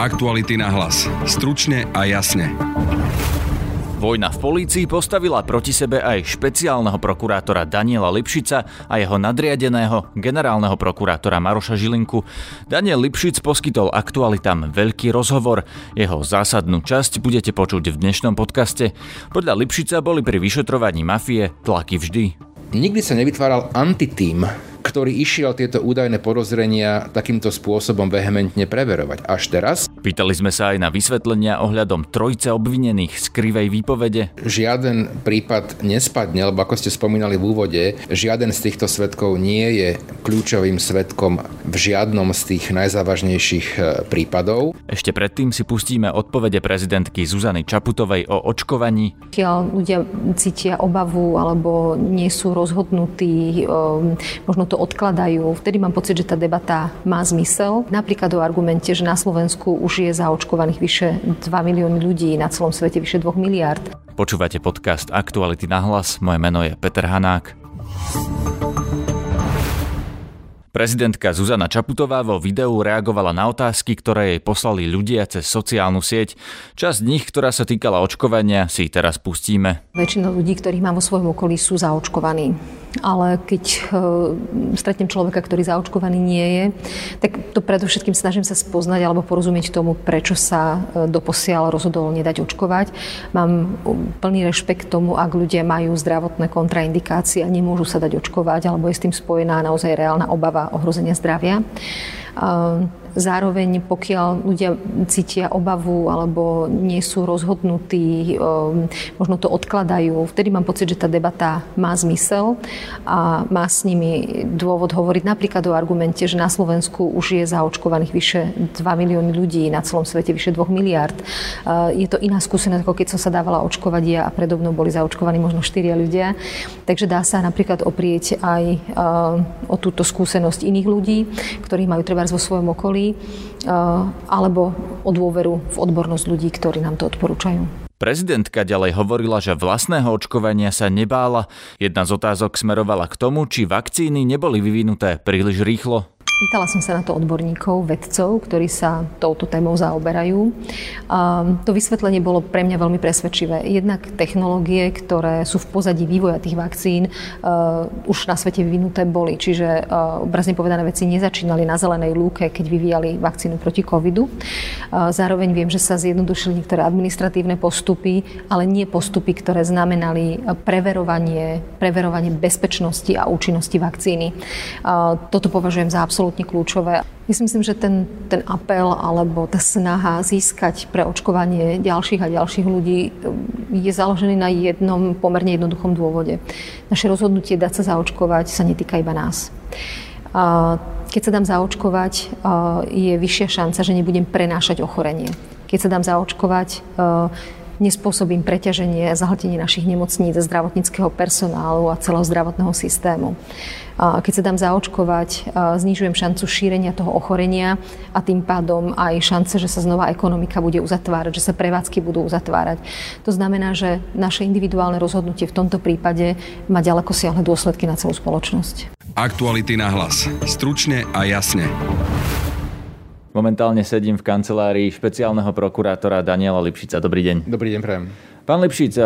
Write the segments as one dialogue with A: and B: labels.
A: Aktuality na hlas. Stručne a jasne.
B: Vojna v polícii postavila proti sebe aj špeciálneho prokurátora Daniela Lipšica a jeho nadriadeného generálneho prokurátora Maroša Žilinku. Daniel Lipšic poskytol aktualitám veľký rozhovor. Jeho zásadnú časť budete počuť v dnešnom podcaste. Podľa Lipšica boli pri vyšetrovaní mafie tlaky vždy.
C: Nikdy sa nevytváral antitým ktorý išiel tieto údajné podozrenia takýmto spôsobom vehementne preverovať. Až teraz.
B: Pýtali sme sa aj na vysvetlenia ohľadom trojce obvinených z krivej výpovede.
C: Žiaden prípad nespadne, lebo ako ste spomínali v úvode, žiaden z týchto svetkov nie je kľúčovým svetkom v žiadnom z tých najzávažnejších e, prípadov.
B: Ešte predtým si pustíme odpovede prezidentky Zuzany Čaputovej o očkovaní.
D: Keď ľudia cítia obavu alebo nie sú rozhodnutí, e, možno to odkladajú. Vtedy mám pocit, že tá debata má zmysel. Napríklad o argumente, že na Slovensku už je zaočkovaných vyše 2 milióny ľudí, na celom svete vyše 2 miliard.
B: Počúvate podcast Aktuality na hlas. Moje meno je Peter Hanák. Prezidentka Zuzana Čaputová vo videu reagovala na otázky, ktoré jej poslali ľudia cez sociálnu sieť. Časť z nich, ktorá sa týkala očkovania, si teraz pustíme.
D: Väčšina ľudí, ktorých mám vo svojom okolí, sú zaočkovaní ale keď uh, stretnem človeka, ktorý zaočkovaný nie je, tak to predovšetkým snažím sa spoznať alebo porozumieť tomu, prečo sa uh, doposiaľ rozhodol nedať očkovať. Mám e, plný rešpekt tomu, ak ľudia majú zdravotné kontraindikácie a nemôžu sa dať očkovať, alebo je s tým spojená naozaj reálna obava prawa zdrowia. Zároveň, pokiaľ ľudia cítia obavu alebo nie sú rozhodnutí, um, možno to odkladajú, vtedy mám pocit, že tá debata má zmysel a má s nimi dôvod hovoriť napríklad o argumente, že na Slovensku už je zaočkovaných vyše 2 milióny ľudí, na celom svete vyše 2 miliard. Uh, je to iná skúsenosť, ako keď som sa dávala očkovať ja a predo mnou boli zaočkovaní možno 4 ľudia. Takže dá sa napríklad oprieť aj uh, o túto skúsenosť iných ľudí, ktorí majú treba vo svojom okolí školy eh, alebo o dôveru v odbornosť ľudí, ktorí nám to odporúčajú.
B: Prezidentka ďalej hovorila, že vlastného očkovania sa nebála. Jedna z otázok smerovala k tomu, či vakcíny neboli vyvinuté príliš rýchlo.
D: Pýtala som sa na to odborníkov, vedcov, ktorí sa touto témou zaoberajú. To vysvetlenie bolo pre mňa veľmi presvedčivé. Jednak technológie, ktoré sú v pozadí vývoja tých vakcín, uh, už na svete vyvinuté boli. Čiže uh, obrazne povedané veci nezačínali na zelenej lúke, keď vyvíjali vakcínu proti covidu. Uh, zároveň viem, že sa zjednodušili niektoré administratívne postupy, ale nie postupy, ktoré znamenali preverovanie, preverovanie bezpečnosti a účinnosti vakcíny. Toto považujem za absolútne absolútne kľúčové. Myslím si, že ten, ten apel alebo tá snaha získať pre očkovanie ďalších a ďalších ľudí um, je založený na jednom pomerne jednoduchom dôvode. Naše rozhodnutie dať sa zaočkovať sa netýka iba nás. Keď sa dám zaočkovať, je vyššia šanca, že nebudem prenášať ochorenie. Keď sa dám zaočkovať, nespôsobím preťaženie a zahltenie našich nemocníc, zdravotníckého personálu a celého zdravotného systému. Keď sa dám zaočkovať, znižujem šancu šírenia toho ochorenia a tým pádom aj šance, že sa znova ekonomika bude uzatvárať, že sa prevádzky budú uzatvárať. To znamená, že naše individuálne rozhodnutie v tomto prípade má ďaleko siahle dôsledky na celú spoločnosť.
A: Aktuality na hlas. Stručne a jasne.
B: Momentálne sedím v kancelárii špeciálneho prokurátora Daniela Lipšica. Dobrý deň.
C: Dobrý deň, prajem.
B: Pán Lipšic,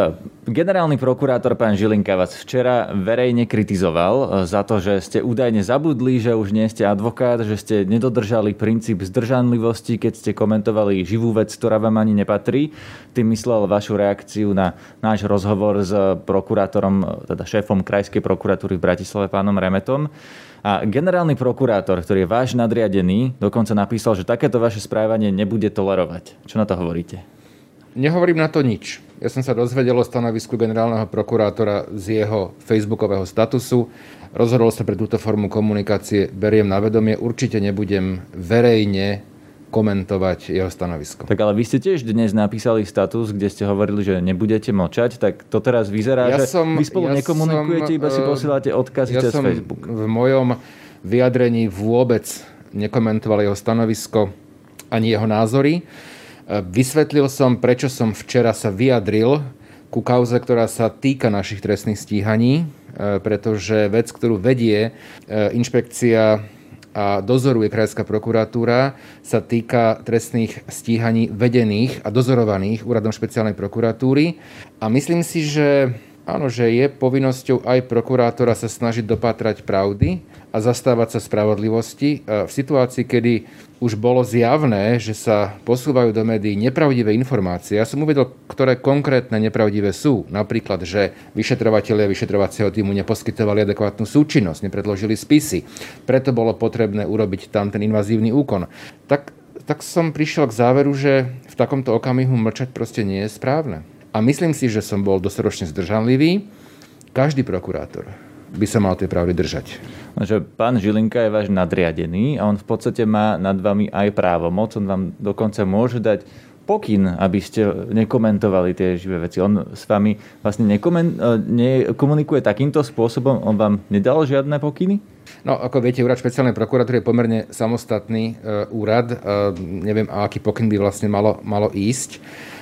B: generálny prokurátor pán Žilinka vás včera verejne kritizoval eh, za to, že ste údajne zabudli, že už nie ste advokát, že ste nedodržali princíp zdržanlivosti, keď ste komentovali živú vec, ktorá vám ani nepatrí. Tým myslel vašu reakciu na náš rozhovor s prokurátorom, teda šéfom Krajskej prokuratúry v Bratislave, pánom Remetom. A generálny prokurátor, ktorý je váš nadriadený, dokonca napísal, že takéto vaše správanie nebude tolerovať. Čo na to hovoríte?
C: Nehovorím na to nič. Ja som sa dozvedel o stanovisku generálneho prokurátora z jeho facebookového statusu. Rozhodol sa pre túto formu komunikácie, beriem na vedomie. Určite nebudem verejne komentovať jeho stanovisko.
B: Tak ale vy ste tiež dnes napísali status, kde ste hovorili, že nebudete mlčať, tak to teraz vyzerá, ja že som, vy spolu ja nekomunikujete, som, iba si eh, posielate odkazy ja cez
C: som
B: Facebook.
C: v mojom vyjadrení vôbec nekomentoval jeho stanovisko ani jeho názory. Eh, vysvetlil som, prečo som včera sa vyjadril ku kauze, ktorá sa týka našich trestných stíhaní, eh, pretože vec, ktorú vedie inšpekcia a dozoruje Krajská prokuratúra, sa týka trestných stíhaní vedených a dozorovaných úradom špeciálnej prokuratúry. A myslím si, že áno, že je povinnosťou aj prokurátora sa snažiť dopátrať pravdy a zastávať sa spravodlivosti v situácii, kedy už bolo zjavné, že sa posúvajú do médií nepravdivé informácie. Ja som uvedol, ktoré konkrétne nepravdivé sú. Napríklad, že vyšetrovateľia vyšetrovacieho týmu neposkytovali adekvátnu súčinnosť, nepredložili spisy. Preto bolo potrebné urobiť tam ten invazívny úkon. Tak, tak som prišiel k záveru, že v takomto okamihu mlčať proste nie je správne. A myslím si, že som bol dostatočne zdržanlivý. Každý prokurátor by sa mal tej pravdy držať.
B: Že pán Žilinka je váš nadriadený a on v podstate má nad vami aj právomoc. On vám dokonca môže dať pokyn, aby ste nekomentovali tie živé veci. On s vami vlastne nekomen- nekomunikuje takýmto spôsobom? On vám nedal žiadne pokyny?
C: No, ako viete, úrad špeciálnej prokuratúry je pomerne samostatný e, úrad. E, neviem, a aký pokyn by vlastne malo, malo ísť.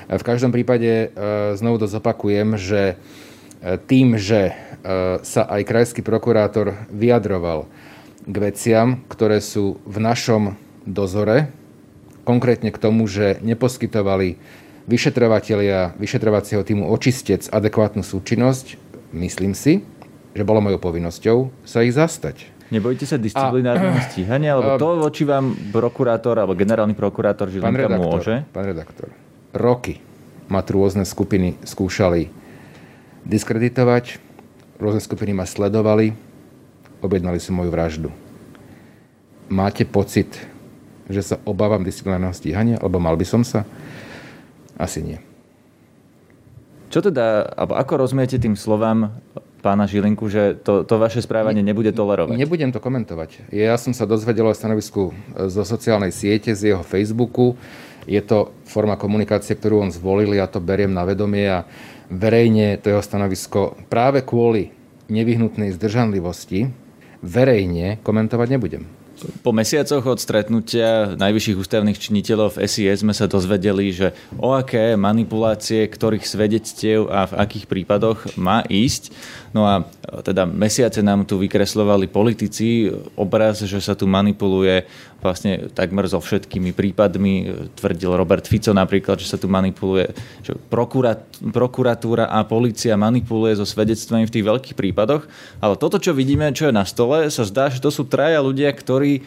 C: E, v každom prípade e, znovu to zopakujem, že e, tým, že sa aj krajský prokurátor vyjadroval k veciam, ktoré sú v našom dozore, konkrétne k tomu, že neposkytovali vyšetrovatelia vyšetrovacieho týmu očistec adekvátnu súčinnosť, myslím si, že bolo mojou povinnosťou sa ich zastať.
B: Nebojte sa disciplinárneho stíhania, lebo to voči vám prokurátor alebo generálny prokurátor Žilinka môže?
C: Pán redaktor, roky ma tu rôzne skupiny skúšali diskreditovať, Rôzne skupiny ma sledovali, objednali si moju vraždu. Máte pocit, že sa obávam disciplinárneho stíhania, alebo mal by som sa? Asi nie.
B: Čo teda, alebo ako rozumiete tým slovám pána Žilinku, že to, to vaše správanie nebude tolerovať?
C: Nebudem to komentovať. Ja som sa dozvedel o stanovisku zo sociálnej siete, z jeho Facebooku. Je to forma komunikácie, ktorú on zvolil, ja to beriem na vedomie a verejne to jeho stanovisko práve kvôli nevyhnutnej zdržanlivosti verejne komentovať nebudem.
B: Po mesiacoch od stretnutia najvyšších ústavných činiteľov v SIS sme sa dozvedeli, že o aké manipulácie, ktorých svedectiev a v akých prípadoch má ísť. No a teda mesiace nám tu vykreslovali politici obraz, že sa tu manipuluje vlastne takmer so všetkými prípadmi. Tvrdil Robert Fico napríklad, že sa tu manipuluje, že prokurat, prokuratúra a policia manipuluje so svedectvami v tých veľkých prípadoch. Ale toto, čo vidíme, čo je na stole, sa zdá, že to sú traja ľudia, ktorí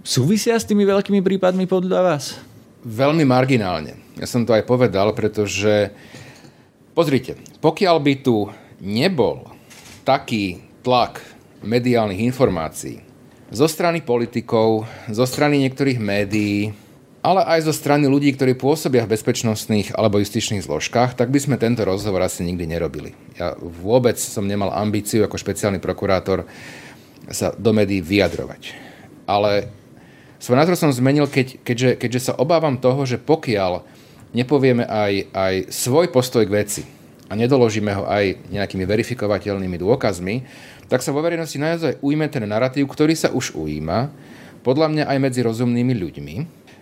B: súvisia s tými veľkými prípadmi podľa vás?
C: Veľmi marginálne. Ja som to aj povedal, pretože pozrite, pokiaľ by tu nebol taký tlak mediálnych informácií zo strany politikov, zo strany niektorých médií, ale aj zo strany ľudí, ktorí pôsobia v bezpečnostných alebo justičných zložkách, tak by sme tento rozhovor asi nikdy nerobili. Ja vôbec som nemal ambíciu ako špeciálny prokurátor sa do médií vyjadrovať. Ale svoj názor som zmenil, keď, keďže, keďže sa obávam toho, že pokiaľ nepovieme aj, aj svoj postoj k veci, a nedoložíme ho aj nejakými verifikovateľnými dôkazmi, tak sa vo verejnosti naozaj ujme ten narratív, ktorý sa už ujíma, podľa mňa aj medzi rozumnými ľuďmi,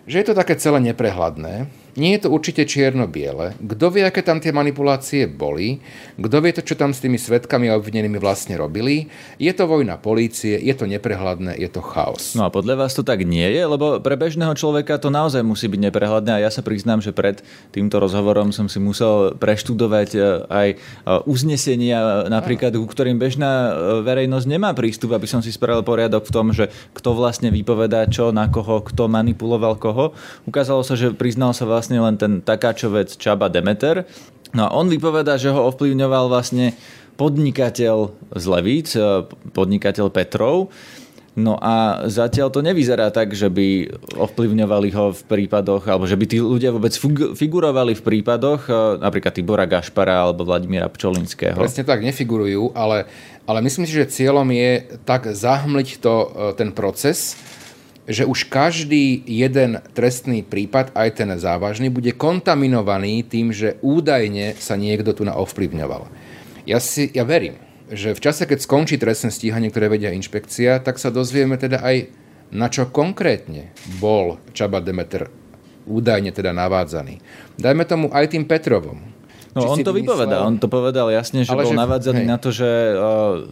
C: že je to také celé neprehľadné, nie je to určite čierno-biele. Kto vie, aké tam tie manipulácie boli? Kto vie to, čo tam s tými svetkami a obvinenými vlastne robili? Je to vojna polície, je to neprehľadné, je to chaos.
B: No a podľa vás to tak nie je? Lebo pre bežného človeka to naozaj musí byť neprehľadné a ja sa priznám, že pred týmto rozhovorom som si musel preštudovať e, aj e, uznesenia, e, napríklad, ku ktorým bežná verejnosť nemá prístup, aby som si spravil poriadok v tom, že kto vlastne vypovedá čo, na koho, kto manipuloval koho. Ukázalo sa, že priznal sa vlastne len ten takáčovec Čaba Demeter. No a on vypoveda, že ho ovplyvňoval vlastne podnikateľ z Levíc, e, podnikateľ Petrov. No a zatiaľ to nevyzerá tak, že by ovplyvňovali ho v prípadoch, alebo že by tí ľudia vôbec figurovali v prípadoch, e, napríklad Tibora Gašpara alebo Vladimíra Pčolinského.
C: Presne tak, nefigurujú, ale, ale myslím si, že cieľom je tak zahmliť to, e, ten proces, že už každý jeden trestný prípad, aj ten závažný, bude kontaminovaný tým, že údajne sa niekto tu ovplyvňoval. Ja, si, ja verím, že v čase, keď skončí trestné stíhanie, ktoré vedia inšpekcia, tak sa dozvieme teda aj, na čo konkrétne bol Čaba Demeter údajne teda navádzaný. Dajme tomu aj tým Petrovom.
B: No on to vymyslel... vypovedal, on to povedal jasne, že ale bol že... navádzaný hej. na to, že uh,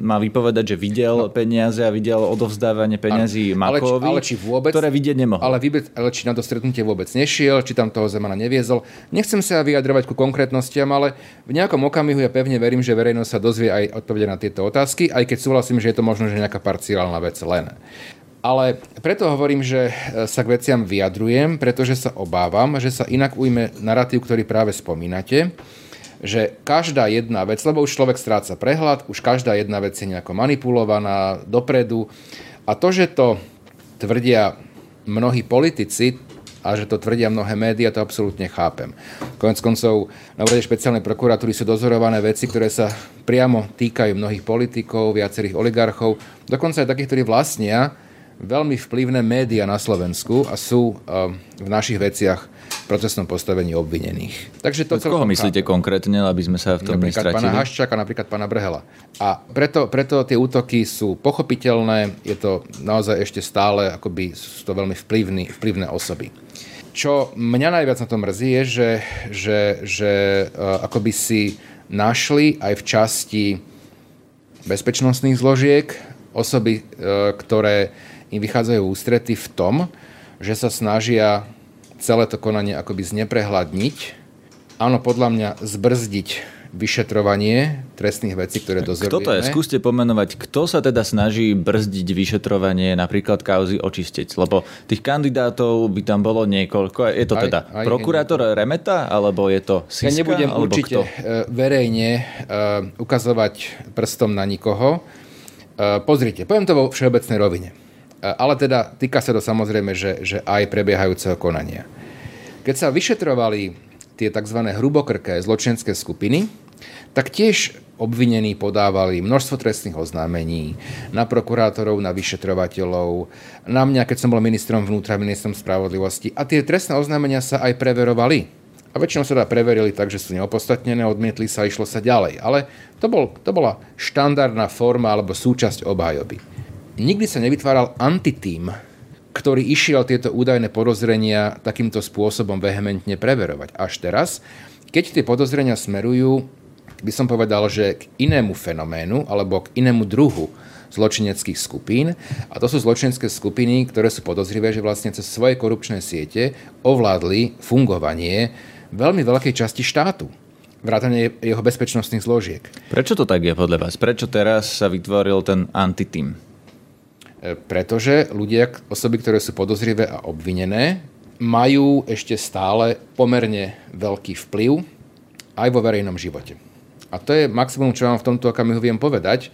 B: má vypovedať, že videl no. peniaze a videl odovzdávanie peniazí Makovi, ale či, ale či vôbec, ktoré vidieť nemohol.
C: Ale, vôbec, ale či na to stretnutie vôbec nešiel, či tam toho Zemana neviezol. Nechcem sa vyjadrovať ku konkrétnostiam, ale v nejakom okamihu ja pevne verím, že verejnosť sa dozvie aj odpovede na tieto otázky, aj keď súhlasím, že je to možno že nejaká parciálna vec len. Ale preto hovorím, že e, sa k veciam vyjadrujem, pretože sa obávam, že sa inak ujme narratív, ktorý práve spomínate, že každá jedna vec, lebo už človek stráca prehľad, už každá jedna vec je nejako manipulovaná dopredu a to, že to tvrdia mnohí politici, a že to tvrdia mnohé médiá, to absolútne chápem. Konec koncov na úrade špeciálnej prokuratúry sú dozorované veci, ktoré sa priamo týkajú mnohých politikov, viacerých oligarchov, dokonca aj takých, ktorí vlastnia veľmi vplyvné médiá na Slovensku a sú uh, v našich veciach v procesnom postavení obvinených.
B: Takže to koho myslíte konkrétne, aby sme sa v tom
C: napríklad nestratili? pána Haščáka, napríklad pána Brhela. A preto, preto tie útoky sú pochopiteľné, je to naozaj ešte stále, akoby sú to veľmi vplyvný, vplyvné osoby. Čo mňa najviac na tom mrzí je, že, že, že uh, akoby si našli aj v časti bezpečnostných zložiek osoby, uh, ktoré im vychádzajú ústrety v tom, že sa snažia celé to konanie akoby zneprehľadniť. Áno, podľa mňa zbrzdiť vyšetrovanie trestných vecí, ktoré dozorujeme.
B: Kto to je? Skúste pomenovať, kto sa teda snaží brzdiť vyšetrovanie napríklad kauzy očistiť? Lebo tých kandidátov by tam bolo niekoľko. Je to aj, teda aj, prokurátor aj, Remeta, alebo je to Siska?
C: Ja nebudem určite kto? E, verejne uh, ukazovať prstom na nikoho. Uh, pozrite, poviem to vo všeobecnej rovine. Ale teda týka sa to samozrejme, že, že aj prebiehajúceho konania. Keď sa vyšetrovali tie tzv. hrubokrké zločenské skupiny, tak tiež obvinení podávali množstvo trestných oznámení na prokurátorov, na vyšetrovateľov, na mňa, keď som bol ministrom vnútra, ministrom spravodlivosti. A tie trestné oznámenia sa aj preverovali. A väčšinou sa teda preverili tak, že sú neopodstatnené, odmietli sa a išlo sa ďalej. Ale to, bol, to bola štandardná forma alebo súčasť obhajoby nikdy sa nevytváral antitým, ktorý išiel tieto údajné podozrenia takýmto spôsobom vehementne preverovať. Až teraz, keď tie podozrenia smerujú, by som povedal, že k inému fenoménu alebo k inému druhu zločineckých skupín. A to sú zločinecké skupiny, ktoré sú podozrivé, že vlastne cez svoje korupčné siete ovládli fungovanie veľmi veľkej časti štátu vrátane jeho bezpečnostných zložiek.
B: Prečo to tak je podľa vás? Prečo teraz sa vytvoril ten antitým?
C: E, pretože ľudia, osoby, ktoré sú podozrivé a obvinené, majú ešte stále pomerne veľký vplyv aj vo verejnom živote. A to je maximum, čo vám v tomto okamihu viem povedať.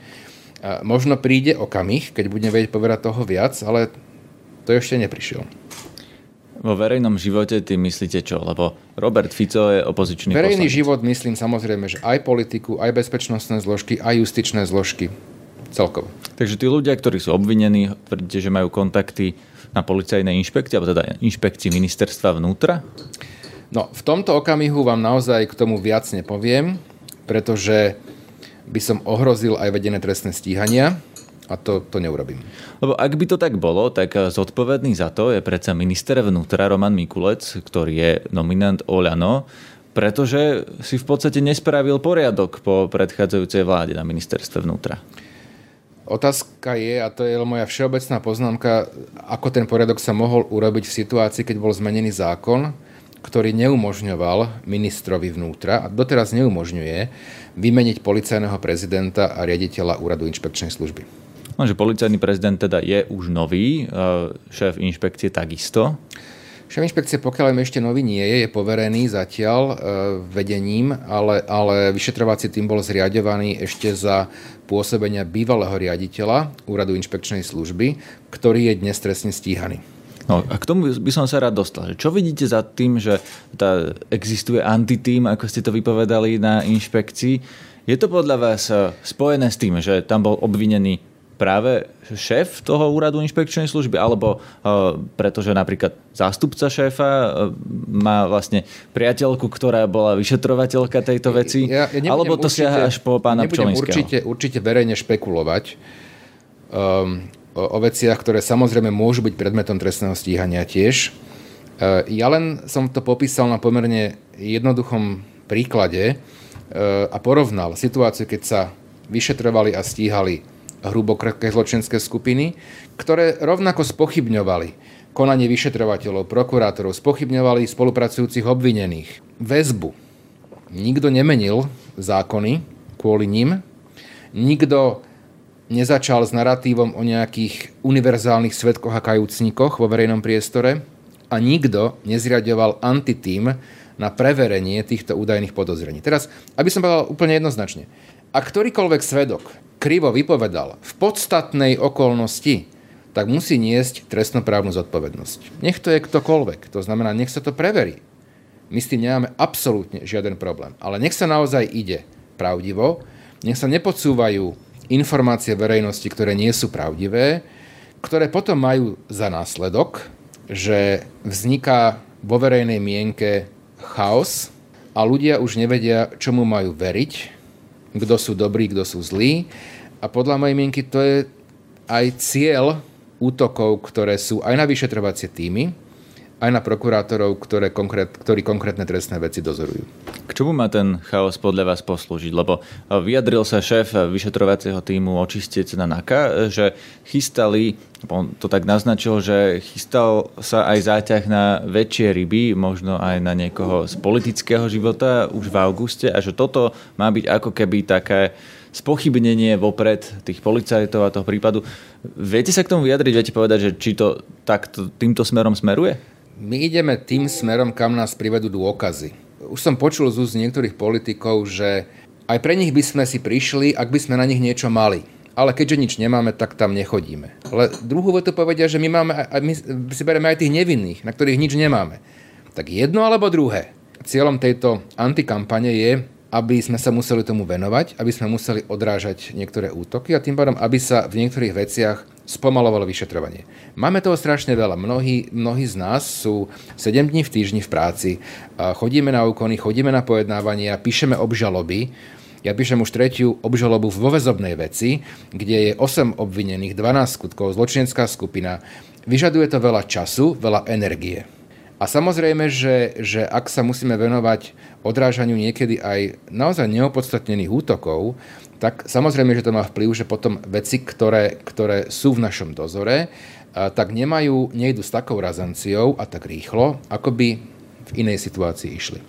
C: A možno príde okamih, keď budem vedieť povedať toho viac, ale to ešte neprišiel.
B: Vo verejnom živote ty myslíte čo? Lebo Robert Fico je opozičný
C: Verejný
B: poslanec.
C: život myslím samozrejme, že aj politiku, aj bezpečnostné zložky, aj justičné zložky celkovo.
B: Takže tí ľudia, ktorí sú obvinení, tvrdíte, že majú kontakty na policajnej inšpekcii, alebo teda inšpekcii ministerstva vnútra?
C: No, v tomto okamihu vám naozaj k tomu viac nepoviem, pretože by som ohrozil aj vedené trestné stíhania a to, to neurobím.
B: Lebo ak by to tak bolo, tak zodpovedný za to je predsa minister vnútra Roman Mikulec, ktorý je nominant Oľano, pretože si v podstate nespravil poriadok po predchádzajúcej vláde na ministerstve vnútra.
C: Otázka je, a to je moja všeobecná poznámka, ako ten poriadok sa mohol urobiť v situácii, keď bol zmenený zákon, ktorý neumožňoval ministrovi vnútra a doteraz neumožňuje vymeniť policajného prezidenta a riaditeľa úradu inšpekčnej služby.
B: No, že policajný prezident teda je už nový, šéf inšpekcie takisto.
C: Šéf inšpekcie, pokiaľ im ešte nový nie je, je poverený zatiaľ e, vedením, ale, ale vyšetrovací tým bol zriadovaný ešte za pôsobenia bývalého riaditeľa Úradu inšpekčnej služby, ktorý je dnes trestne stíhaný.
B: No a k tomu by som sa rád dostal. Čo vidíte za tým, že tá existuje antitým, ako ste to vypovedali na inšpekcii? Je to podľa vás e, spojené s tým, že tam bol obvinený práve šéf toho úradu inšpekčnej služby, alebo uh, pretože napríklad zástupca šéfa uh, má vlastne priateľku, ktorá bola vyšetrovateľka tejto veci, ja, ja alebo to určite, siaha až po pána Pčolinského?
C: Určite, určite verejne špekulovať um, o, o veciach, ktoré samozrejme môžu byť predmetom trestného stíhania tiež. Uh, ja len som to popísal na pomerne jednoduchom príklade e, a porovnal situáciu, keď sa vyšetrovali a stíhali hrubokrké zločenské skupiny, ktoré rovnako spochybňovali konanie vyšetrovateľov, prokurátorov, spochybňovali spolupracujúcich obvinených. Väzbu. Nikto nemenil zákony kvôli ním. Nikto nezačal s narratívom o nejakých univerzálnych svetkoch a kajúcnikoch vo verejnom priestore a nikto nezriadoval antitým na preverenie týchto údajných podozrení. Teraz, aby som povedal úplne jednoznačne, ak ktorýkoľvek svedok krivo vypovedal v podstatnej okolnosti, tak musí niesť trestnoprávnu zodpovednosť. Nech to je ktokoľvek, to znamená, nech sa to preverí. My s tým nemáme absolútne žiaden problém. Ale nech sa naozaj ide pravdivo, nech sa nepodsúvajú informácie verejnosti, ktoré nie sú pravdivé, ktoré potom majú za následok, že vzniká vo verejnej mienke chaos a ľudia už nevedia, čomu majú veriť, kto sú dobrí, kto sú zlí. A podľa mojej mienky to je aj cieľ útokov, ktoré sú aj na vyšetrovacie týmy, aj na prokurátorov, ktoré konkrét, ktorí konkrétne trestné veci dozorujú.
B: K čomu má ten chaos podľa vás poslúžiť? Lebo vyjadril sa šéf vyšetrovacieho týmu očistec na NAKA, že chystali, on to tak naznačil, že chystal sa aj záťah na väčšie ryby, možno aj na niekoho z politického života už v auguste a že toto má byť ako keby také spochybnenie vopred tých policajtov a toho prípadu. Viete sa k tomu vyjadriť? Viete povedať, že či to takto, týmto smerom smeruje?
C: My ideme tým smerom, kam nás privedú dôkazy. Už som počul z úst niektorých politikov, že aj pre nich by sme si prišli, ak by sme na nich niečo mali. Ale keďže nič nemáme, tak tam nechodíme. Ale druhú vetu povedia, že my, máme, my si bereme aj tých nevinných, na ktorých nič nemáme. Tak jedno alebo druhé. Cieľom tejto antikampane je aby sme sa museli tomu venovať, aby sme museli odrážať niektoré útoky a tým pádom, aby sa v niektorých veciach spomalovalo vyšetrovanie. Máme toho strašne veľa. Mnohí, mnohí z nás sú 7 dní v týždni v práci, chodíme na úkony, chodíme na pojednávania, píšeme obžaloby. Ja píšem už tretiu obžalobu vo väzobnej veci, kde je 8 obvinených, 12 skutkov, zločinecká skupina. Vyžaduje to veľa času, veľa energie. A samozrejme, že, že ak sa musíme venovať odrážaniu niekedy aj naozaj neopodstatnených útokov, tak samozrejme, že to má vplyv, že potom veci, ktoré, ktoré sú v našom dozore, tak nemajú, nejdu s takou razanciou a tak rýchlo, ako by v inej situácii išli.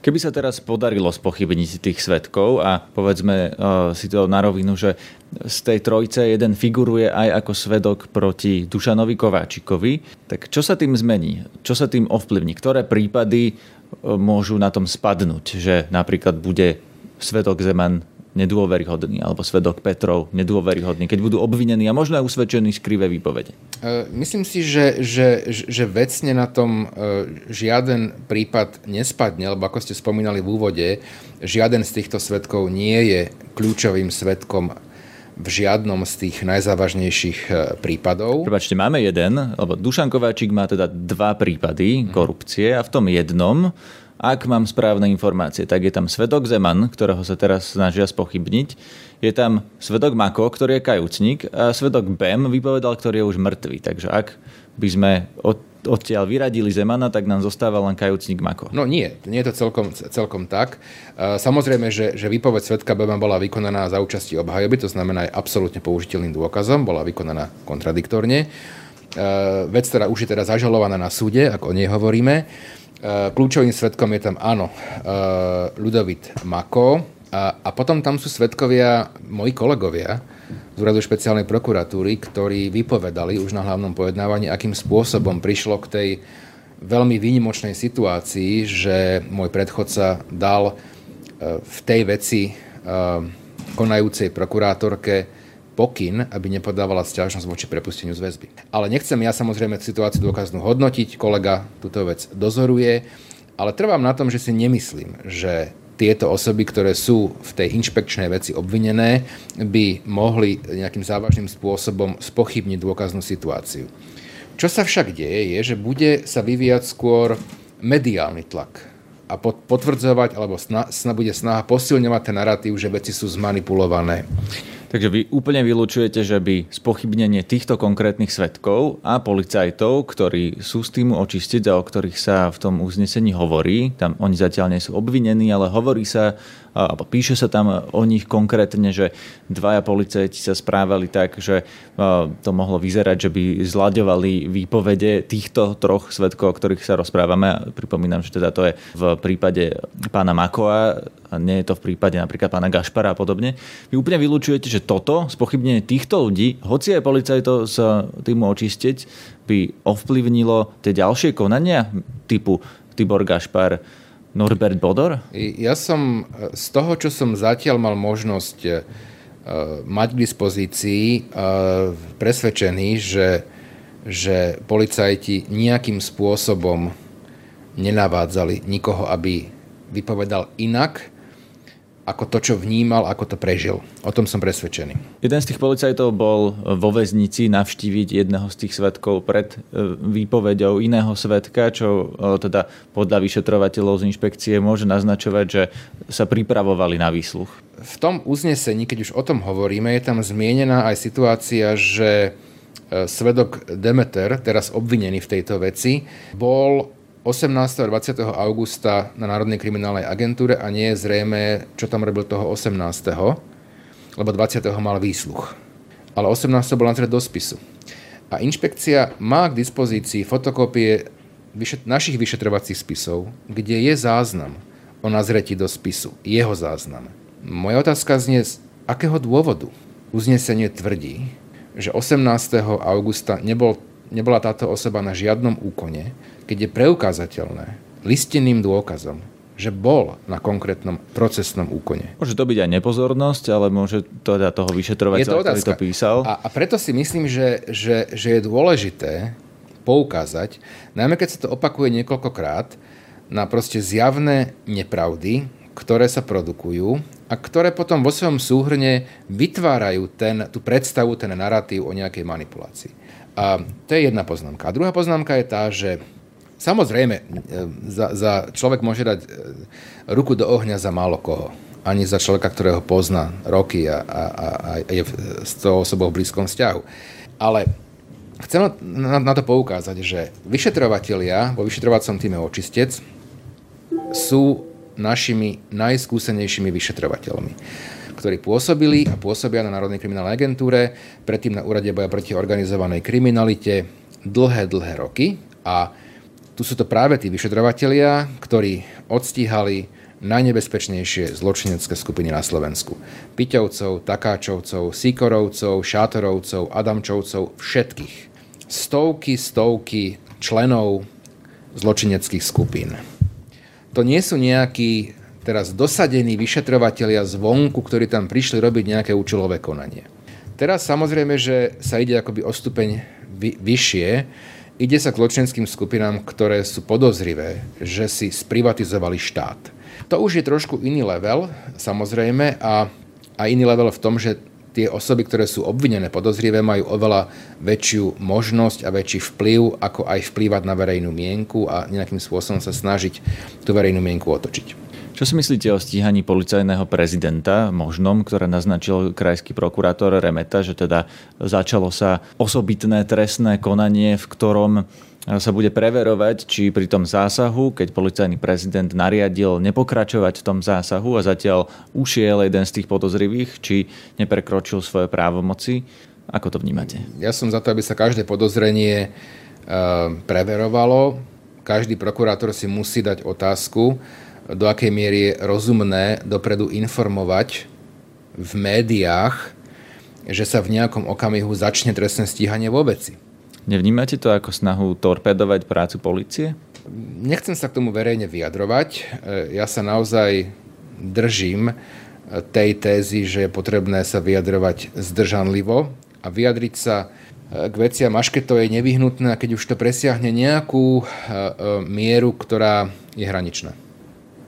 B: Keby sa teraz podarilo spochybniť tých svetkov a povedzme uh, si to na rovinu, že z tej trojce jeden figuruje aj ako svedok proti Dušanovi Kováčikovi, tak čo sa tým zmení? Čo sa tým ovplyvní? Ktoré prípady uh, môžu na tom spadnúť? Že napríklad bude svedok Zeman nedôveryhodný, alebo svedok Petrov nedôveryhodný, keď budú obvinení a možno aj usvedčení z krivé výpovede?
C: E, myslím si, že, že, že vecne na tom e, žiaden prípad nespadne, lebo ako ste spomínali v úvode, žiaden z týchto svetkov nie je kľúčovým svetkom v žiadnom z tých najzávažnejších e, prípadov.
B: Prepačte, máme jeden, lebo Dušan Kováčik má teda dva prípady korupcie a v tom jednom ak mám správne informácie, tak je tam svedok Zeman, ktorého sa teraz snažia spochybniť. Je tam svedok Mako, ktorý je kajúcnik a svedok Bem vypovedal, ktorý je už mŕtvý. Takže ak by sme od, odtiaľ vyradili Zemana, tak nám zostáva len kajúcnik Mako.
C: No nie, nie je to celkom, celkom tak. Samozrejme, že, že výpoveď svedka Bema bola vykonaná za účasti obhajoby, to znamená aj absolútne použiteľným dôkazom, bola vykonaná kontradiktorne. Vec, ktorá už je teda zažalovaná na súde, ako o nej hovoríme. Eh, kľúčovým svetkom je tam, áno, eh, Ludovit Mako. A, a potom tam sú svetkovia moji kolegovia z úradu špeciálnej prokuratúry, ktorí vypovedali už na hlavnom pojednávaní, akým spôsobom prišlo k tej veľmi výnimočnej situácii, že môj predchodca dal eh, v tej veci konajúcej prokurátorke pokyn, aby nepodávala stiažnosť voči prepusteniu z väzby. Ale nechcem ja samozrejme situáciu dôkaznú hodnotiť, kolega túto vec dozoruje, ale trvám na tom, že si nemyslím, že tieto osoby, ktoré sú v tej inšpekčnej veci obvinené, by mohli nejakým závažným spôsobom spochybniť dôkaznú situáciu. Čo sa však deje, je, že bude sa vyvíjať skôr mediálny tlak a potvrdzovať, alebo sna, sna, bude snaha posilňovať ten narratív, že veci sú zmanipulované
B: Takže vy úplne vylúčujete, že by spochybnenie týchto konkrétnych svetkov a policajtov, ktorí sú s tým očistiť a o ktorých sa v tom uznesení hovorí, tam oni zatiaľ nie sú obvinení, ale hovorí sa alebo píše sa tam o nich konkrétne, že dvaja policajti sa správali tak, že to mohlo vyzerať, že by zlaďovali výpovede týchto troch svetkov, o ktorých sa rozprávame. Pripomínam, že teda to je v prípade pána Makoa, a nie je to v prípade napríklad pána Gašpara a podobne. Vy úplne vylúčujete, že toto, spochybnenie týchto ľudí, hoci aj policajtov sa týmu očistiť, by ovplyvnilo tie ďalšie konania typu Tibor Gašpar, Norbert Bodor?
C: Ja som e, z toho, čo som zatiaľ mal možnosť e, mať k dispozícii, e, presvedčený, že, že policajti nejakým spôsobom nenavádzali nikoho, aby vypovedal inak, ako to, čo vnímal, ako to prežil. O tom som presvedčený.
B: Jeden z tých policajtov bol vo väznici navštíviť jedného z tých svetkov pred e, výpovedou iného svetka, čo e, teda podľa vyšetrovateľov z inšpekcie môže naznačovať, že sa pripravovali na výsluch.
C: V tom uznesení, keď už o tom hovoríme, je tam zmienená aj situácia, že e, svedok Demeter, teraz obvinený v tejto veci, bol 18. a 20. augusta na Národnej kriminálnej agentúre a nie je zrejme, čo tam robil toho 18. lebo 20. mal výsluch. Ale 18. bol na do spisu. A inšpekcia má k dispozícii fotokópie vyšet- našich vyšetrovacích spisov, kde je záznam o nazretí do spisu, jeho záznam. Moja otázka znie, z akého dôvodu uznesenie tvrdí, že 18. augusta nebol, nebola táto osoba na žiadnom úkone, keď je preukázateľné listinným dôkazom, že bol na konkrétnom procesnom úkone.
B: Môže to byť aj nepozornosť, ale môže to teda toho vyšetrovateľa, ktorý to písal.
C: A, a preto si myslím, že, že, že je dôležité poukázať, najmä keď sa to opakuje niekoľkokrát, na proste zjavné nepravdy, ktoré sa produkujú a ktoré potom vo svojom súhrne vytvárajú ten, tú predstavu, ten narratív o nejakej manipulácii. A to je jedna poznámka. A druhá poznámka je tá, že Samozrejme, e, za, za človek môže dať e, ruku do ohňa za málo koho. Ani za človeka, ktorého pozná roky a, a, a je s tou osobou v blízkom vzťahu. Ale chcem na, na to poukázať, že vyšetrovatelia vo vyšetrovacom týme očistec sú našimi najskúsenejšími vyšetrovateľmi ktorí pôsobili a pôsobia na Národnej kriminálnej agentúre, predtým na Úrade boja proti organizovanej kriminalite dlhé, dlhé roky a tu sú to práve tí vyšetrovatelia, ktorí odstíhali najnebezpečnejšie zločinecké skupiny na Slovensku. Piťovcov, Takáčovcov, Sikorovcov, Šátorovcov, Adamčovcov, všetkých. Stovky, stovky členov zločineckých skupín. To nie sú nejakí teraz dosadení vyšetrovatelia zvonku, ktorí tam prišli robiť nejaké účelové konanie. Teraz samozrejme, že sa ide akoby o stupeň vy, vyššie, Ide sa k zločinským skupinám, ktoré sú podozrivé, že si sprivatizovali štát. To už je trošku iný level, samozrejme, a, a iný level v tom, že tie osoby, ktoré sú obvinené podozrivé, majú oveľa väčšiu možnosť a väčší vplyv, ako aj vplývať na verejnú mienku a nejakým spôsobom sa snažiť tú verejnú mienku otočiť.
B: Čo si myslíte o stíhaní policajného prezidenta možnom, ktoré naznačil krajský prokurátor Remeta, že teda začalo sa osobitné trestné konanie, v ktorom sa bude preverovať, či pri tom zásahu, keď policajný prezident nariadil nepokračovať v tom zásahu a zatiaľ ušiel jeden z tých podozrivých, či neprekročil svoje právomoci. Ako to vnímate?
C: Ja som za to, aby sa každé podozrenie eh, preverovalo. Každý prokurátor si musí dať otázku, do akej miery je rozumné dopredu informovať v médiách, že sa v nejakom okamihu začne trestné stíhanie vo veci.
B: Nevnímate to ako snahu torpedovať prácu policie?
C: Nechcem sa k tomu verejne vyjadrovať. E, ja sa naozaj držím e, tej tézy, že je potrebné sa vyjadrovať zdržanlivo a vyjadriť sa e, k veciam, až keď to je nevyhnutné keď už to presiahne nejakú mieru, ktorá je hraničná.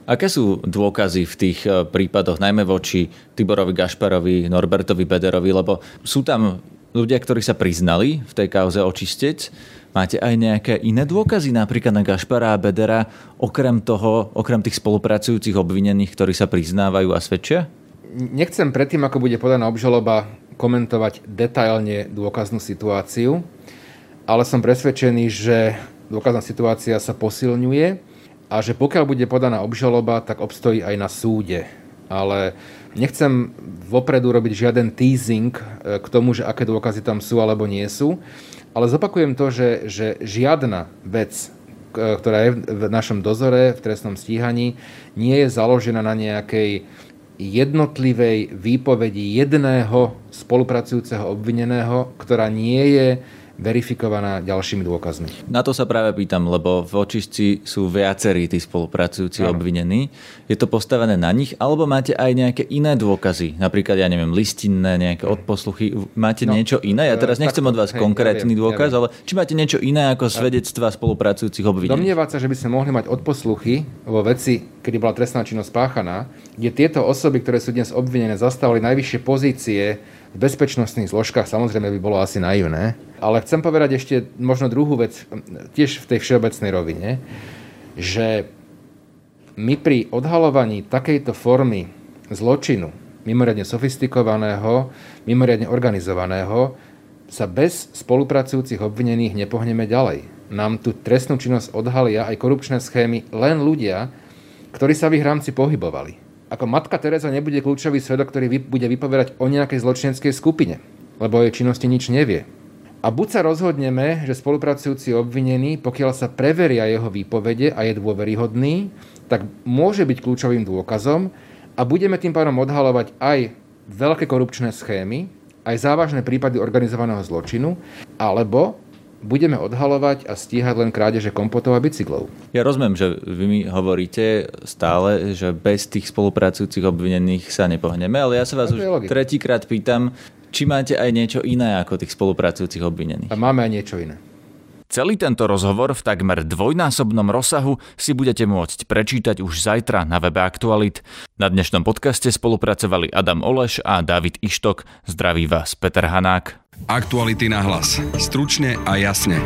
B: Aké sú dôkazy v tých e, prípadoch, najmä voči Tiborovi Gašparovi, Norbertovi Bederovi, lebo sú tam ľudia, ktorí sa priznali v tej kauze očistec. Máte aj nejaké iné dôkazy, napríklad na Gašpara a Bedera, okrem toho, okrem tých spolupracujúcich obvinených, ktorí sa priznávajú a svedčia?
C: nechcem predtým, ako bude podaná obžaloba, komentovať detailne dôkaznú situáciu, ale som presvedčený, že dôkazná situácia sa posilňuje a že pokiaľ bude podaná obžaloba, tak obstojí aj na súde. Ale nechcem vopredu robiť žiaden teasing e, k tomu, že aké dôkazy tam sú alebo nie sú, ale zopakujem to, že, že žiadna vec, ktorá je v našom dozore, v trestnom stíhaní, nie je založená na nejakej jednotlivej výpovedi jedného spolupracujúceho obvineného, ktorá nie je verifikovaná ďalšími dôkazmi.
B: Na to sa práve pýtam, lebo v očistci sú viacerí tí spolupracujúci ano. obvinení. Je to postavené na nich, alebo máte aj nejaké iné dôkazy? Napríklad, ja neviem, listinné, nejaké odposluchy. Máte no, niečo iné? Ja teraz nechcem od vás hej, konkrétny ja viem, dôkaz, ja ale či máte niečo iné ako svedectva spolupracujúcich obvinení?
C: Domnievať sa, že by sme mohli mať odposluchy vo veci, kedy bola trestná činnosť páchaná, kde tieto osoby, ktoré sú dnes obvinené, zastávali najvyššie pozície v bezpečnostných zložkách samozrejme by bolo asi naivné. Ale chcem povedať ešte možno druhú vec, tiež v tej všeobecnej rovine, že my pri odhalovaní takejto formy zločinu, mimoriadne sofistikovaného, mimoriadne organizovaného, sa bez spolupracujúcich obvinených nepohneme ďalej. Nám tu trestnú činnosť odhalia aj korupčné schémy len ľudia, ktorí sa v ich rámci pohybovali ako matka Teresa nebude kľúčový svedok, ktorý bude vypovedať o nejakej zločineckej skupine, lebo o jej činnosti nič nevie. A buď sa rozhodneme, že spolupracujúci obvinený, pokiaľ sa preveria jeho výpovede a je dôveryhodný, tak môže byť kľúčovým dôkazom a budeme tým pádom odhalovať aj veľké korupčné schémy, aj závažné prípady organizovaného zločinu, alebo budeme odhalovať a stíhať len krádeže kompotov a bicyklov.
B: Ja rozumiem, že vy mi hovoríte stále, že bez tých spolupracujúcich obvinených sa nepohneme, ale ja sa vás už tretíkrát pýtam, či máte aj niečo iné ako tých spolupracujúcich obvinených.
C: A máme aj niečo iné.
B: Celý tento rozhovor v takmer dvojnásobnom rozsahu si budete môcť prečítať už zajtra na webe Aktualit. Na dnešnom podcaste spolupracovali Adam Oleš a David Ištok. Zdraví vás Peter Hanák.
A: Aktuality na hlas. Stručne a jasne.